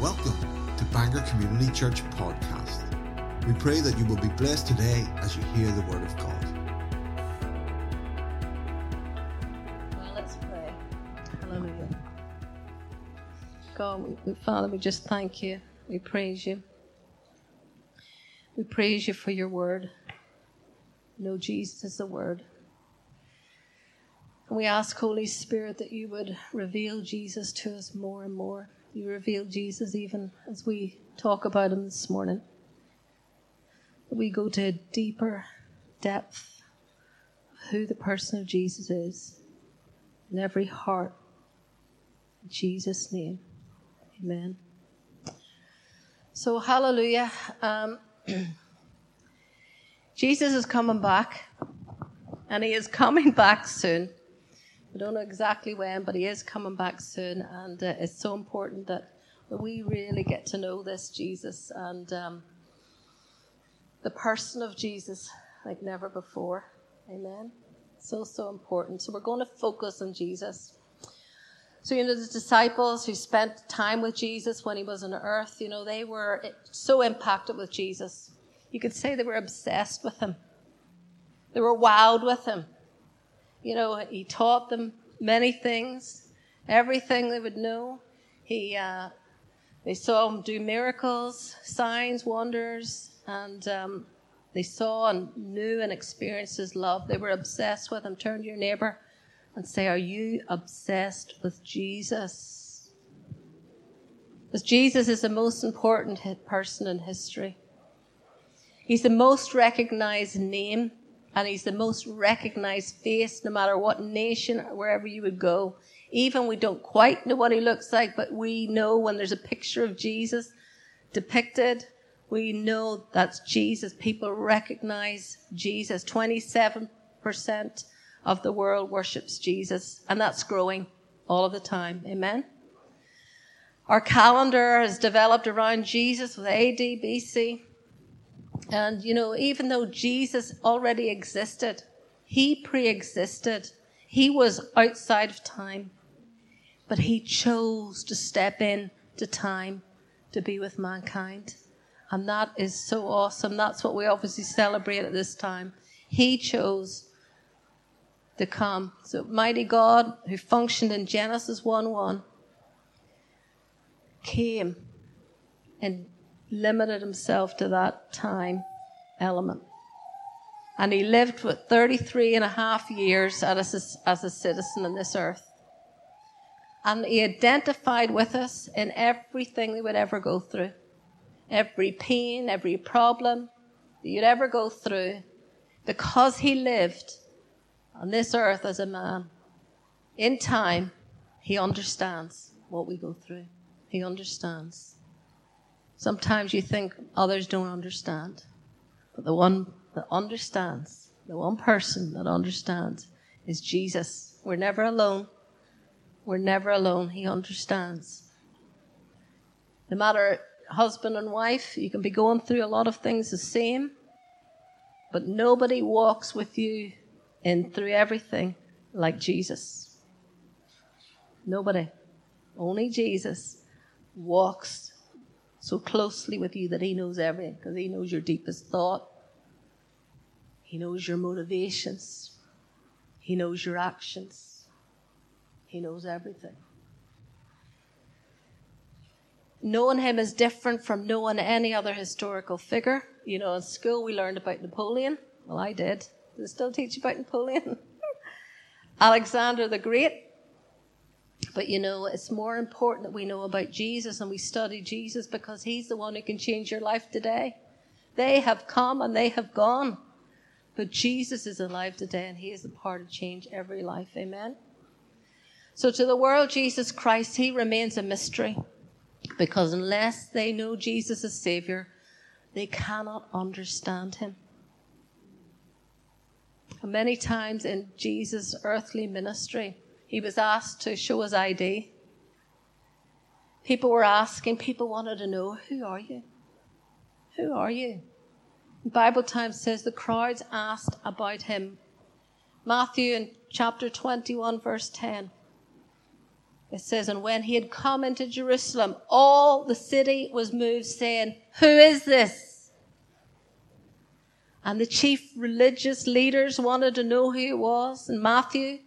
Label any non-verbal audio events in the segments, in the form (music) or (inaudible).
Welcome to Bangor Community Church Podcast. We pray that you will be blessed today as you hear the Word of God. Well, let's pray. Hallelujah. God, we, we, Father, we just thank you. We praise you. We praise you for your word. know Jesus is the word. And we ask, Holy Spirit, that you would reveal Jesus to us more and more. You reveal Jesus even as we talk about him this morning. We go to a deeper depth of who the person of Jesus is in every heart. In Jesus' name. Amen. So, hallelujah. Um, (clears throat) Jesus is coming back, and he is coming back soon. I don't know exactly when, but he is coming back soon, and uh, it's so important that we really get to know this Jesus and um, the person of Jesus like never before. Amen. So, so important. So, we're going to focus on Jesus. So, you know, the disciples who spent time with Jesus when he was on earth, you know, they were so impacted with Jesus. You could say they were obsessed with him. They were wowed with him. You know, he taught them many things, everything they would know. He, uh, they saw him do miracles, signs, wonders, and um, they saw and knew and experienced his love. They were obsessed with him. Turn to your neighbor and say, Are you obsessed with Jesus? Because Jesus is the most important person in history. He's the most recognized name and he's the most recognized face no matter what nation or wherever you would go. Even we don't quite know what he looks like, but we know when there's a picture of Jesus depicted, we know that's Jesus. People recognize Jesus. 27% of the world worships Jesus, and that's growing all of the time. Amen. Our calendar has developed around Jesus with AD, BC. And, you know, even though Jesus already existed, he pre existed, he was outside of time, but he chose to step in to time to be with mankind. And that is so awesome. That's what we obviously celebrate at this time. He chose to come. So, mighty God, who functioned in Genesis 1 1, came and limited himself to that time element. And he lived for 33 and a half years as a, as a citizen on this earth. And he identified with us in everything we would ever go through. Every pain, every problem that you'd ever go through. Because he lived on this earth as a man. In time, he understands what we go through. He understands. Sometimes you think others don't understand. But the one that understands, the one person that understands is Jesus. We're never alone. We're never alone. He understands. No matter husband and wife, you can be going through a lot of things the same, but nobody walks with you in through everything like Jesus. Nobody. Only Jesus walks so closely with you that he knows everything because he knows your deepest thought. He knows your motivations. He knows your actions. He knows everything. Knowing him is different from knowing any other historical figure. You know, in school we learned about Napoleon. Well, I did. Do they still teach you about Napoleon? (laughs) Alexander the Great. But you know, it's more important that we know about Jesus and we study Jesus because he's the one who can change your life today. They have come and they have gone. But Jesus is alive today and he is the part to change every life. Amen. So to the world, Jesus Christ, he remains a mystery because unless they know Jesus as Savior, they cannot understand him. And many times in Jesus' earthly ministry, he was asked to show his ID. People were asking, people wanted to know, who are you? Who are you? Bible Times says the crowds asked about him. Matthew in chapter 21, verse 10. It says, And when he had come into Jerusalem, all the city was moved, saying, Who is this? And the chief religious leaders wanted to know who he was. In Matthew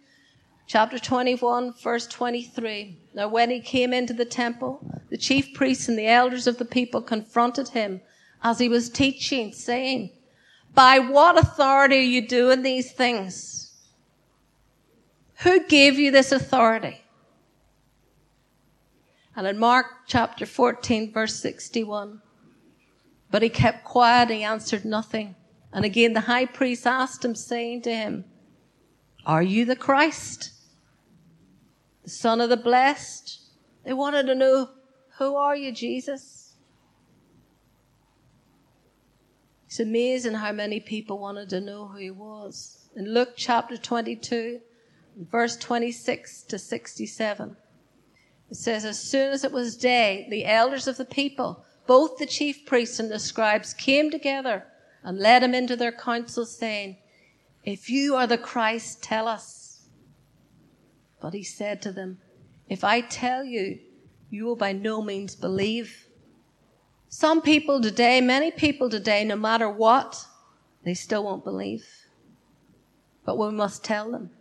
chapter 21, verse 23. Now, when he came into the temple, the chief priests and the elders of the people confronted him as he was teaching, saying, By what authority are you doing these things? Who gave you this authority? And in Mark chapter 14, verse 61, but he kept quiet, he answered nothing. And again the high priest asked him, saying to him, Are you the Christ? The Son of the Blessed? They wanted to know, Who are you, Jesus? It's amazing how many people wanted to know who he was. In Luke chapter 22, verse 26 to 67, it says, As soon as it was day, the elders of the people, both the chief priests and the scribes, came together and led him into their council, saying, If you are the Christ, tell us. But he said to them, If I tell you, you will by no means believe. Some people today, many people today, no matter what, they still won't believe. But we must tell them.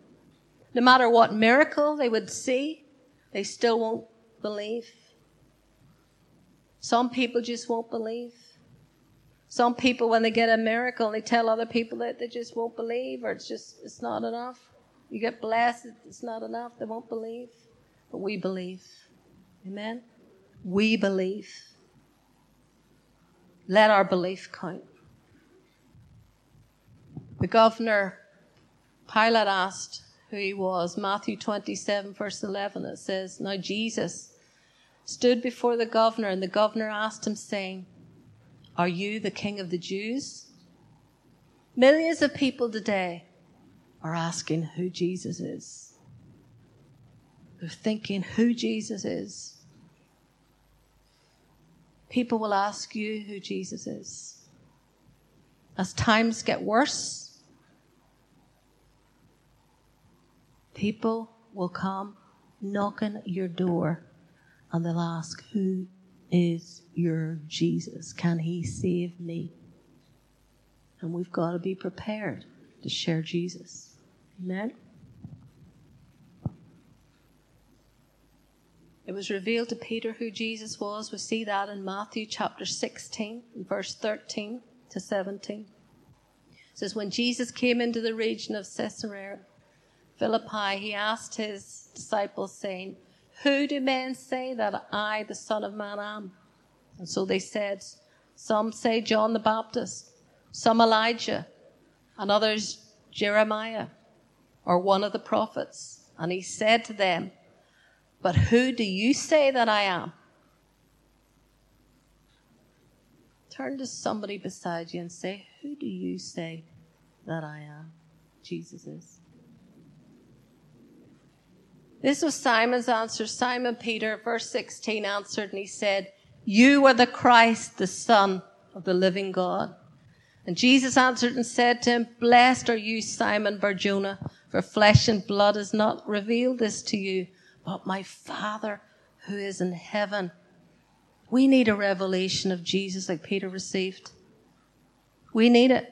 No matter what miracle they would see, they still won't believe. Some people just won't believe. Some people, when they get a miracle, they tell other people that they just won't believe, or it's just, it's not enough. You get blasted, it's not enough. They won't believe. But we believe. Amen? We believe. Let our belief count. The governor, Pilate asked, who he was. Matthew 27, verse 11, it says, Now Jesus stood before the governor, and the governor asked him, saying, Are you the king of the Jews? Millions of people today are asking who Jesus is. They're thinking who Jesus is. People will ask you who Jesus is. As times get worse, People will come knocking at your door and they'll ask, Who is your Jesus? Can he save me? And we've got to be prepared to share Jesus. Amen? It was revealed to Peter who Jesus was. We see that in Matthew chapter 16, verse 13 to 17. It says, When Jesus came into the region of Caesarea, Philippi, he asked his disciples, saying, Who do men say that I, the Son of Man, am? And so they said, Some say John the Baptist, some Elijah, and others Jeremiah, or one of the prophets. And he said to them, But who do you say that I am? Turn to somebody beside you and say, Who do you say that I am? Jesus is. This was Simon's answer. Simon Peter, verse 16, answered and he said, You are the Christ, the Son of the living God. And Jesus answered and said to him, Blessed are you, Simon Barjona, for flesh and blood has not revealed this to you, but my Father who is in heaven. We need a revelation of Jesus like Peter received. We need it.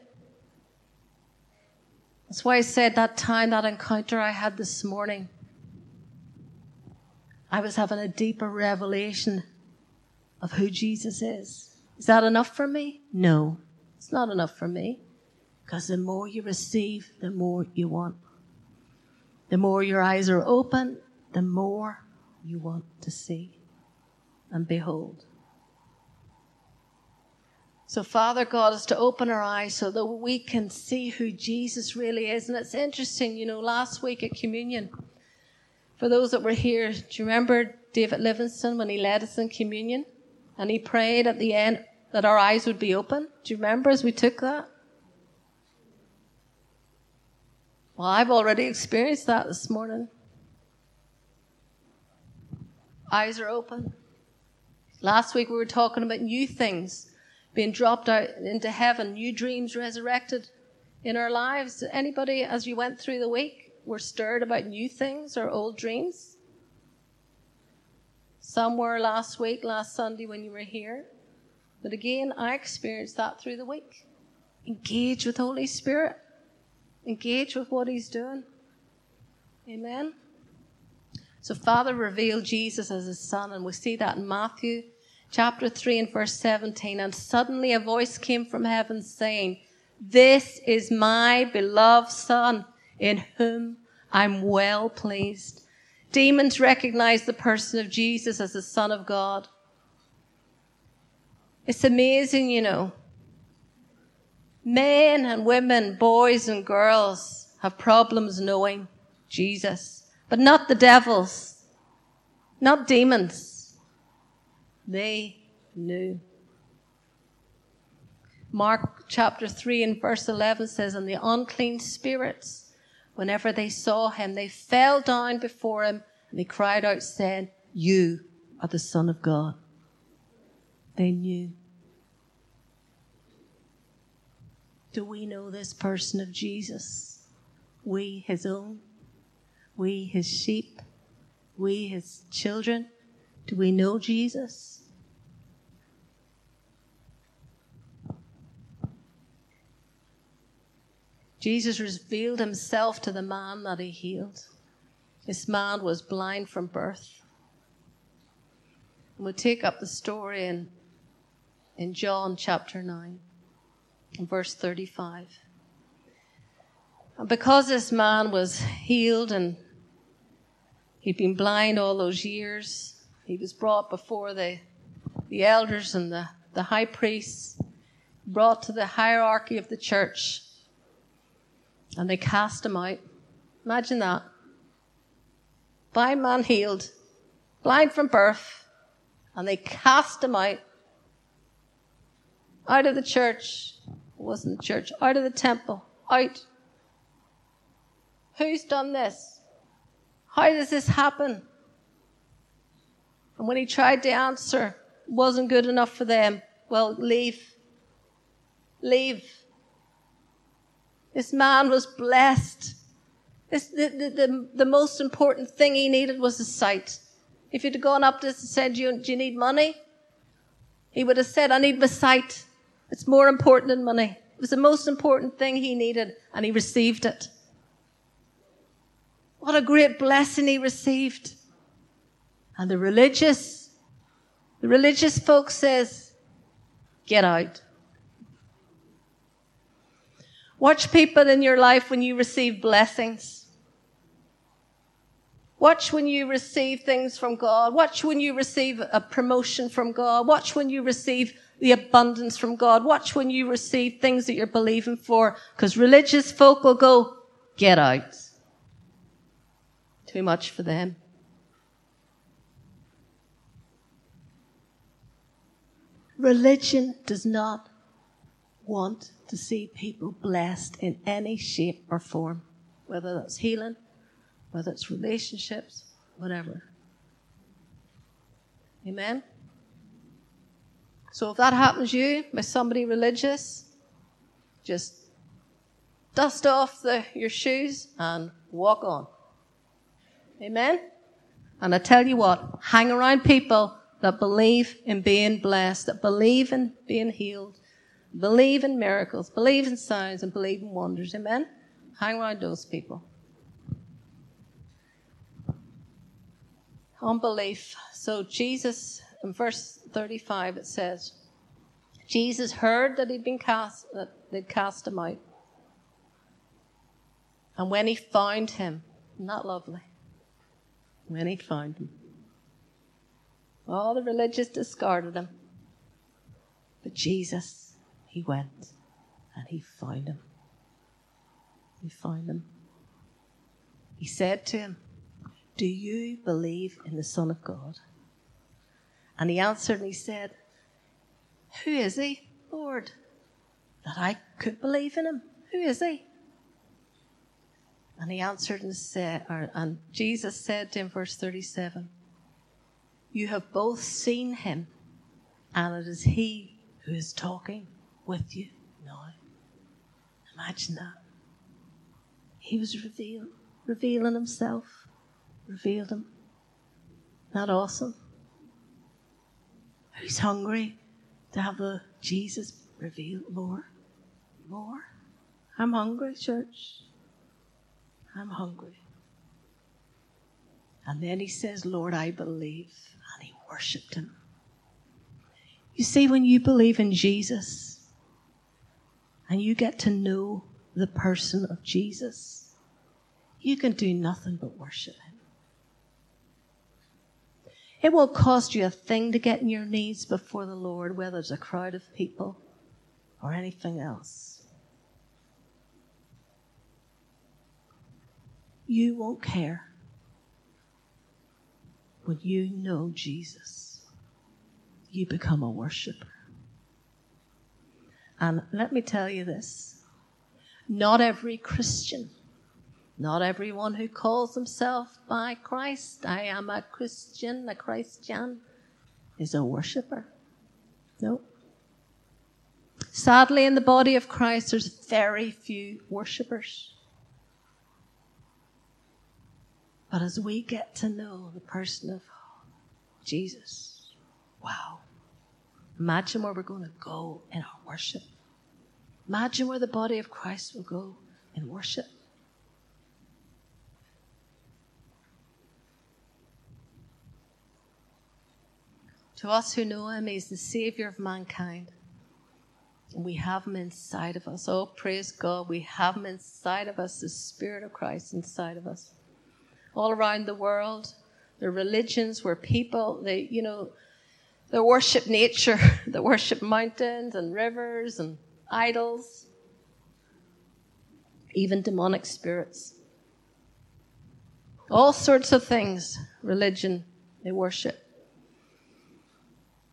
That's why I said that time, that encounter I had this morning. I was having a deeper revelation of who Jesus is. Is that enough for me? No, it's not enough for me. Because the more you receive, the more you want. The more your eyes are open, the more you want to see and behold. So, Father God is to open our eyes so that we can see who Jesus really is. And it's interesting, you know, last week at communion, for those that were here, do you remember David Livingstone when he led us in communion? And he prayed at the end that our eyes would be open. Do you remember as we took that? Well, I've already experienced that this morning. Eyes are open. Last week we were talking about new things being dropped out into heaven, new dreams resurrected in our lives. Anybody, as you went through the week, were stirred about new things or old dreams? somewhere last week, last Sunday when you were here. But again, I experienced that through the week. Engage with Holy Spirit. Engage with what He's doing. Amen. So Father revealed Jesus as His Son, and we see that in Matthew chapter 3 and verse 17. And suddenly a voice came from heaven saying, This is my beloved Son, in whom I'm well pleased. Demons recognize the person of Jesus as the Son of God. It's amazing, you know. Men and women, boys and girls have problems knowing Jesus, but not the devils, not demons. They knew. Mark chapter 3 and verse 11 says, And the unclean spirits, whenever they saw him, they fell down before him and they cried out, saying, You are the Son of God. They knew. Do we know this person of Jesus? We, his own? We, his sheep? We, his children? Do we know Jesus? Jesus revealed himself to the man that he healed. This man was blind from birth. And we'll take up the story in, in John chapter 9, verse 35. Because this man was healed and he'd been blind all those years, he was brought before the, the elders and the, the high priests, brought to the hierarchy of the church and they cast him out. Imagine that. Blind man healed, blind from birth, and they cast him out. Out of the church. Wasn't the church. Out of the temple. Out. Who's done this? How does this happen? And when he tried to answer, wasn't good enough for them. Well, leave. Leave. This man was blessed. This, the, the, the, the, most important thing he needed was a sight. If he'd gone up to us and said, you, do you need money? He would have said, I need my sight. It's more important than money. It was the most important thing he needed, and he received it. What a great blessing he received. And the religious, the religious folk says, get out. Watch people in your life when you receive blessings. Watch when you receive things from God. Watch when you receive a promotion from God. Watch when you receive the abundance from God. Watch when you receive things that you're believing for. Because religious folk will go, get out. Too much for them. Religion does not want to see people blessed in any shape or form, whether that's healing, whether it's relationships, whatever. Amen? So if that happens to you by somebody religious, just dust off the, your shoes and walk on. Amen? And I tell you what, hang around people that believe in being blessed, that believe in being healed, Believe in miracles, believe in signs, and believe in wonders. Amen? Hang around those people. Unbelief. So Jesus, in verse 35, it says, Jesus heard that he'd been cast, that they'd cast him out. And when he found him, not lovely, when he found him, all the religious discarded him. But Jesus he went and he found him. He found him. He said to him, Do you believe in the Son of God? And he answered and he said, Who is he, Lord, that I could believe in him? Who is he? And he answered and said, or, and Jesus said to him, verse 37, You have both seen him, and it is he who is talking with you now. Imagine that. He was revealed, revealing himself, revealed him. Not awesome? Who's hungry to have the Jesus revealed more? More? I'm hungry, church. I'm hungry. And then he says, Lord, I believe. And he worshiped him. You see, when you believe in Jesus and you get to know the person of Jesus, you can do nothing but worship him. It won't cost you a thing to get in your knees before the Lord, whether it's a crowd of people or anything else. You won't care when you know Jesus. You become a worshiper. And let me tell you this not every Christian not everyone who calls himself by Christ, I am a Christian, a Christian, is a worshiper. No. Sadly, in the body of Christ, there's very few worshippers. But as we get to know the person of Jesus, wow. Imagine where we're going to go in our worship. Imagine where the body of Christ will go in worship. To us who know him, he's the Savior of mankind. We have him inside of us. Oh, praise God, we have him inside of us, the Spirit of Christ inside of us. All around the world, are religions where people, they, you know, they worship nature, (laughs) they worship mountains and rivers and idols, even demonic spirits. All sorts of things, religion, they worship.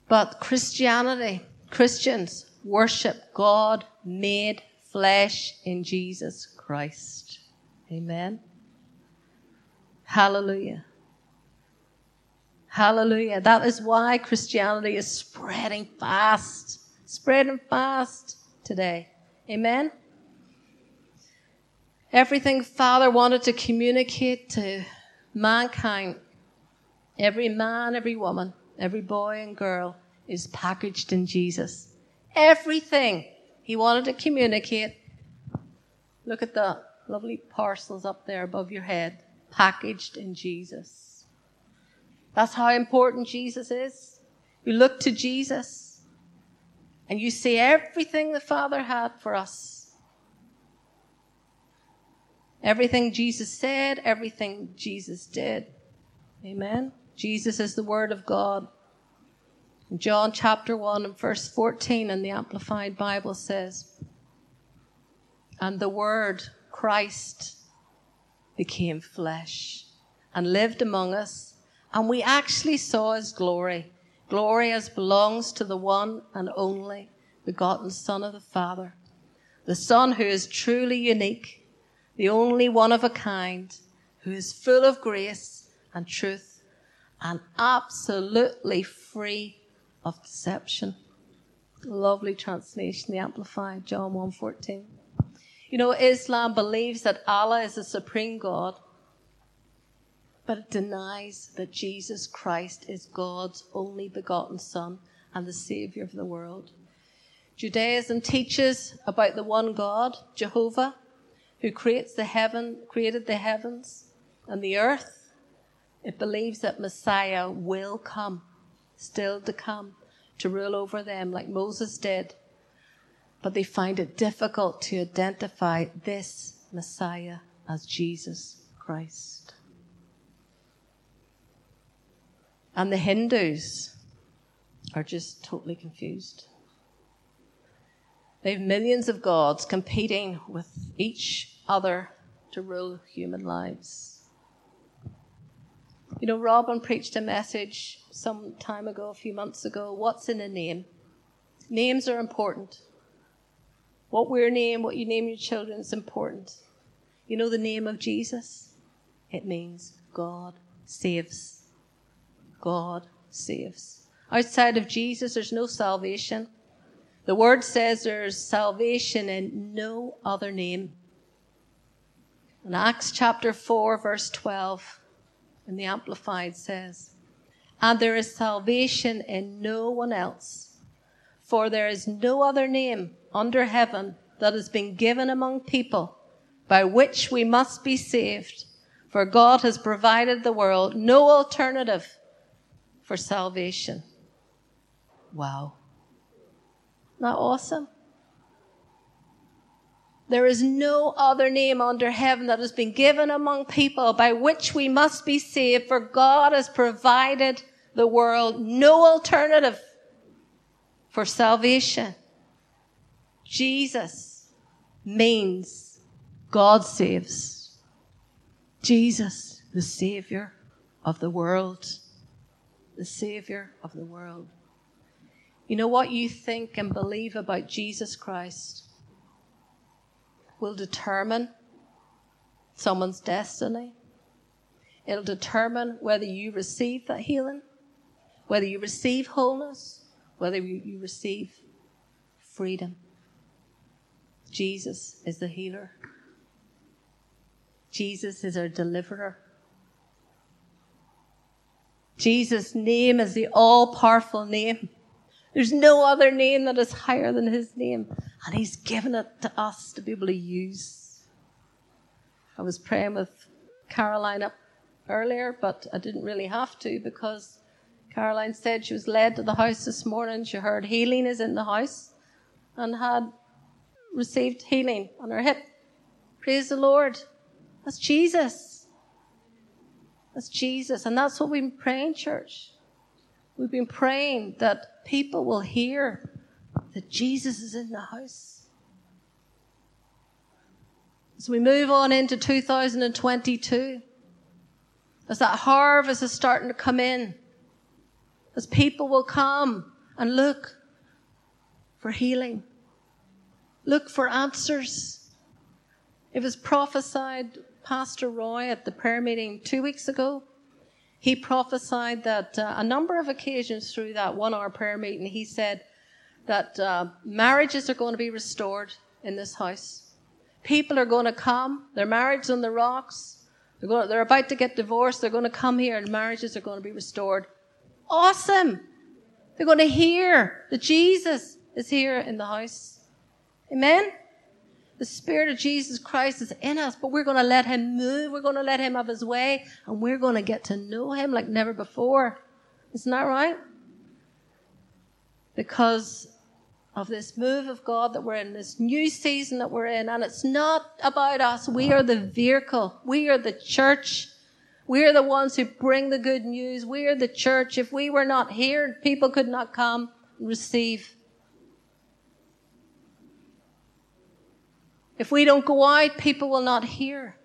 But Christianity, Christians worship God made flesh in Jesus Christ. Amen. Hallelujah. Hallelujah. That is why Christianity is spreading fast, spreading fast today. Amen. Everything Father wanted to communicate to mankind, every man, every woman, every boy and girl is packaged in Jesus. Everything he wanted to communicate. Look at the lovely parcels up there above your head, packaged in Jesus. That's how important Jesus is. You look to Jesus and you see everything the Father had for us. Everything Jesus said, everything Jesus did. Amen. Jesus is the Word of God. John chapter 1 and verse 14 in the Amplified Bible says, And the Word, Christ, became flesh and lived among us, and we actually saw his glory. Glory as belongs to the one and only begotten Son of the Father, the Son who is truly unique, the only one of a kind, who is full of grace and truth and absolutely free of deception. Lovely translation, the Amplified, John 1.14. You know, Islam believes that Allah is the supreme God, but it denies that Jesus Christ is God's only begotten Son and the Savior of the world. Judaism teaches about the one God, Jehovah, who creates the heaven, created the heavens and the earth it believes that Messiah will come, still to come, to rule over them like Moses did. But they find it difficult to identify this Messiah as Jesus Christ. And the Hindus are just totally confused. They have millions of gods competing with each other to rule human lives. You know, Robin preached a message some time ago, a few months ago. What's in a name? Names are important. What we name, what you name your children is important. You know the name of Jesus? It means God saves. God saves. Outside of Jesus, there's no salvation. The word says there's salvation in no other name. In Acts chapter 4, verse 12, and the Amplified says, and there is salvation in no one else. For there is no other name under heaven that has been given among people by which we must be saved. For God has provided the world no alternative for salvation. Wow. Not awesome? There is no other name under heaven that has been given among people by which we must be saved, for God has provided the world no alternative for salvation. Jesus means God saves. Jesus, the Savior of the world. The Savior of the world. You know what you think and believe about Jesus Christ will determine someone's destiny. It'll determine whether you receive that healing, whether you receive wholeness, whether you, receive freedom. Jesus is the healer. Jesus is our deliverer. Jesus' name is the all powerful name. There's no other name that is higher than his name. And he's given it to us to be able to use. I was praying with Caroline up earlier, but I didn't really have to because Caroline said she was led to the house this morning. She heard healing is in the house and had received healing on her hip. Praise the Lord. That's Jesus. That's Jesus. And that's what we've been praying, church. We've been praying that people will hear that Jesus is in the house. As we move on into 2022, as that harvest is starting to come in, as people will come and look for healing, look for answers. It was prophesied, Pastor Roy at the prayer meeting two weeks ago, he prophesied that uh, a number of occasions through that one hour prayer meeting, he said that uh, marriages are going to be restored in this house. People are going to come, their marriage on the rocks, they're, going, they're about to get divorced, they're going to come here and marriages are going to be restored. Awesome! They're going to hear that Jesus is here in the house. Amen? The Spirit of Jesus Christ is in us, but we're going to let Him move. We're going to let Him have His way, and we're going to get to know Him like never before. Isn't that right? Because of this move of God that we're in, this new season that we're in, and it's not about us. We are the vehicle. We are the church. We are the ones who bring the good news. We are the church. If we were not here, people could not come and receive. If we don't go out, people will not hear.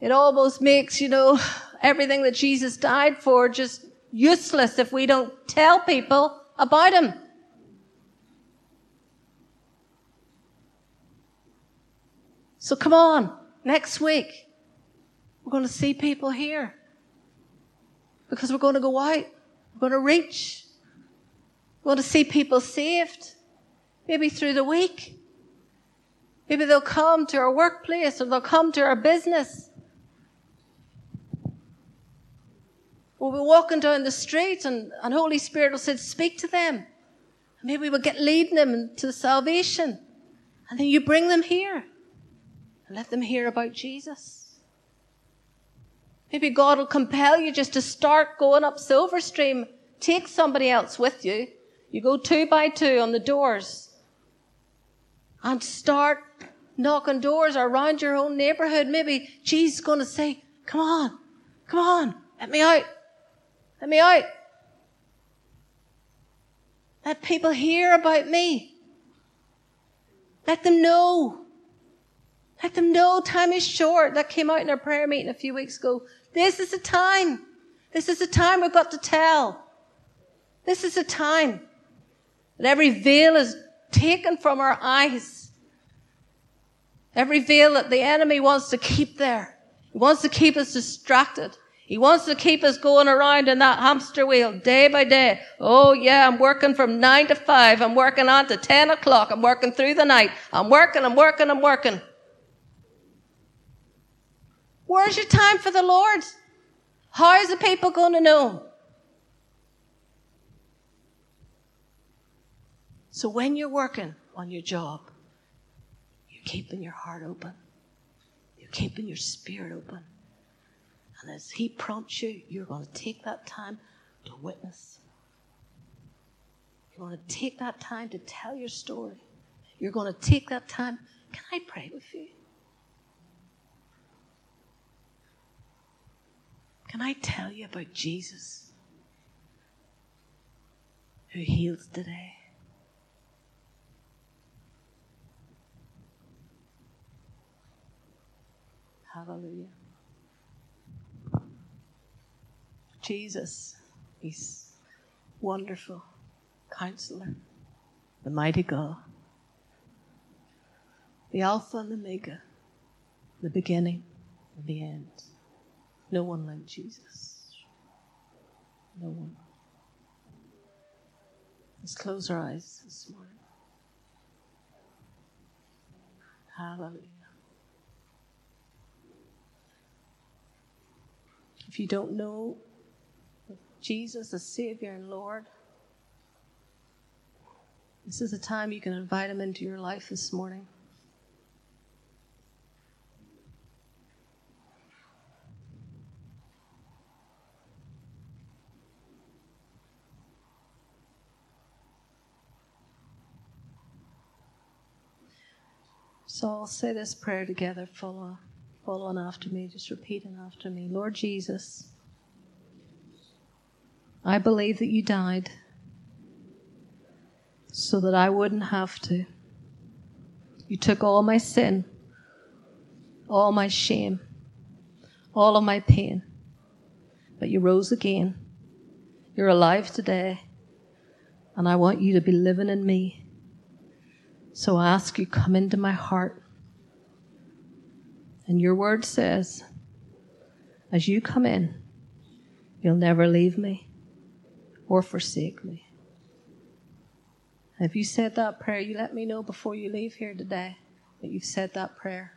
It almost makes, you know, everything that Jesus died for just useless if we don't tell people about him. So come on, next week, we're going to see people here. Because we're going to go out. We're going to reach. We're going to see people saved. Maybe through the week. Maybe they'll come to our workplace or they'll come to our business. We'll be walking down the street and, and Holy Spirit will say, speak to them. And maybe we'll get leading them to salvation. And then you bring them here let them hear about Jesus. Maybe God will compel you just to start going up Silverstream. Take somebody else with you. You go two by two on the doors and start knocking doors around your own neighborhood. Maybe Jesus is going to say, come on, come on, let me out. Let me out. Let people hear about me. Let them know. Let them know time is short. That came out in our prayer meeting a few weeks ago. This is the time. This is the time we've got to tell. This is the time that every veil is taken from our eyes Every veil that the enemy wants to keep there. He wants to keep us distracted. He wants to keep us going around in that hamster wheel day by day. Oh yeah, I'm working from nine to five. I'm working on to 10 o'clock. I'm working through the night. I'm working, I'm working, I'm working. Where's your time for the Lord? How is the people going to know? So when you're working on your job, you're keeping your heart open. You're keeping your spirit open. And as He prompts you, you're going to take that time to witness. You're going to take that time to tell your story. You're going to take that time. Can I pray with you? Can I tell you about Jesus who heals today? Hallelujah. Jesus, He's wonderful counselor, the mighty God, the Alpha and the Omega, the beginning and the end. No one like Jesus. No one. Let's close our eyes this morning. Hallelujah. If you don't know Jesus as Savior and Lord, this is a time you can invite Him into your life this morning. I'll say this prayer together. Follow, follow on after me. Just repeating after me. Lord Jesus, I believe that you died so that I wouldn't have to. You took all my sin, all my shame, all of my pain, but you rose again. You're alive today, and I want you to be living in me. So I ask you, come into my heart. And your word says, as you come in, you'll never leave me or forsake me. If you said that prayer, you let me know before you leave here today that you've said that prayer.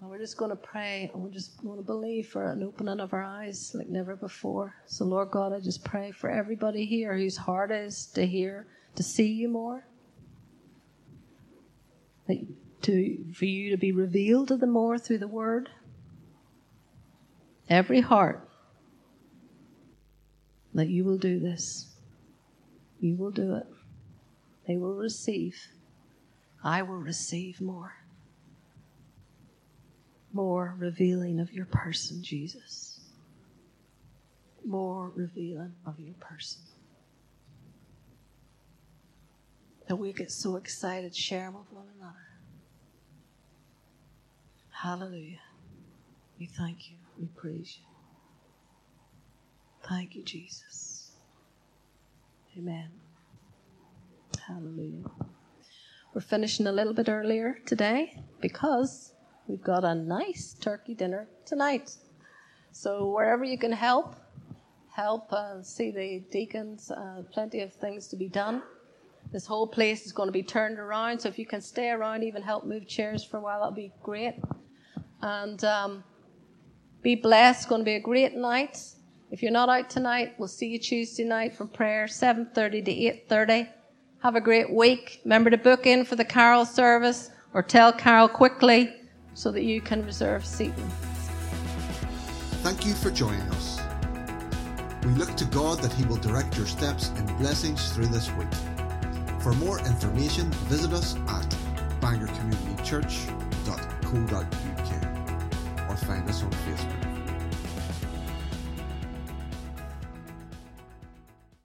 And we're just going to pray and we're just going to believe for an opening of our eyes like never before. So, Lord God, I just pray for everybody here whose heart is to hear, to see you more, that to, for you to be revealed to them more through the word. Every heart that you will do this. You will do it. They will receive. I will receive more more revealing of your person, Jesus. More revealing of your person. That we get so excited sharing with one another. Hallelujah. We thank you. We praise you. Thank you, Jesus. Amen. Hallelujah. We're finishing a little bit earlier today because We've got a nice turkey dinner tonight. So wherever you can help, help uh, see the deacons. Uh, plenty of things to be done. This whole place is going to be turned around, so if you can stay around, even help move chairs for a while, that'll be great. And um, be blessed. It's going to be a great night. If you're not out tonight, we'll see you Tuesday night for prayer, 7:30 to 8:30. Have a great week. Remember to book in for the carol service or tell Carol quickly so that you can reserve seating. Thank you for joining us. We look to God that He will direct your steps in blessings through this week. For more information, visit us at bangorcommunitychurch.co.uk or find us on Facebook.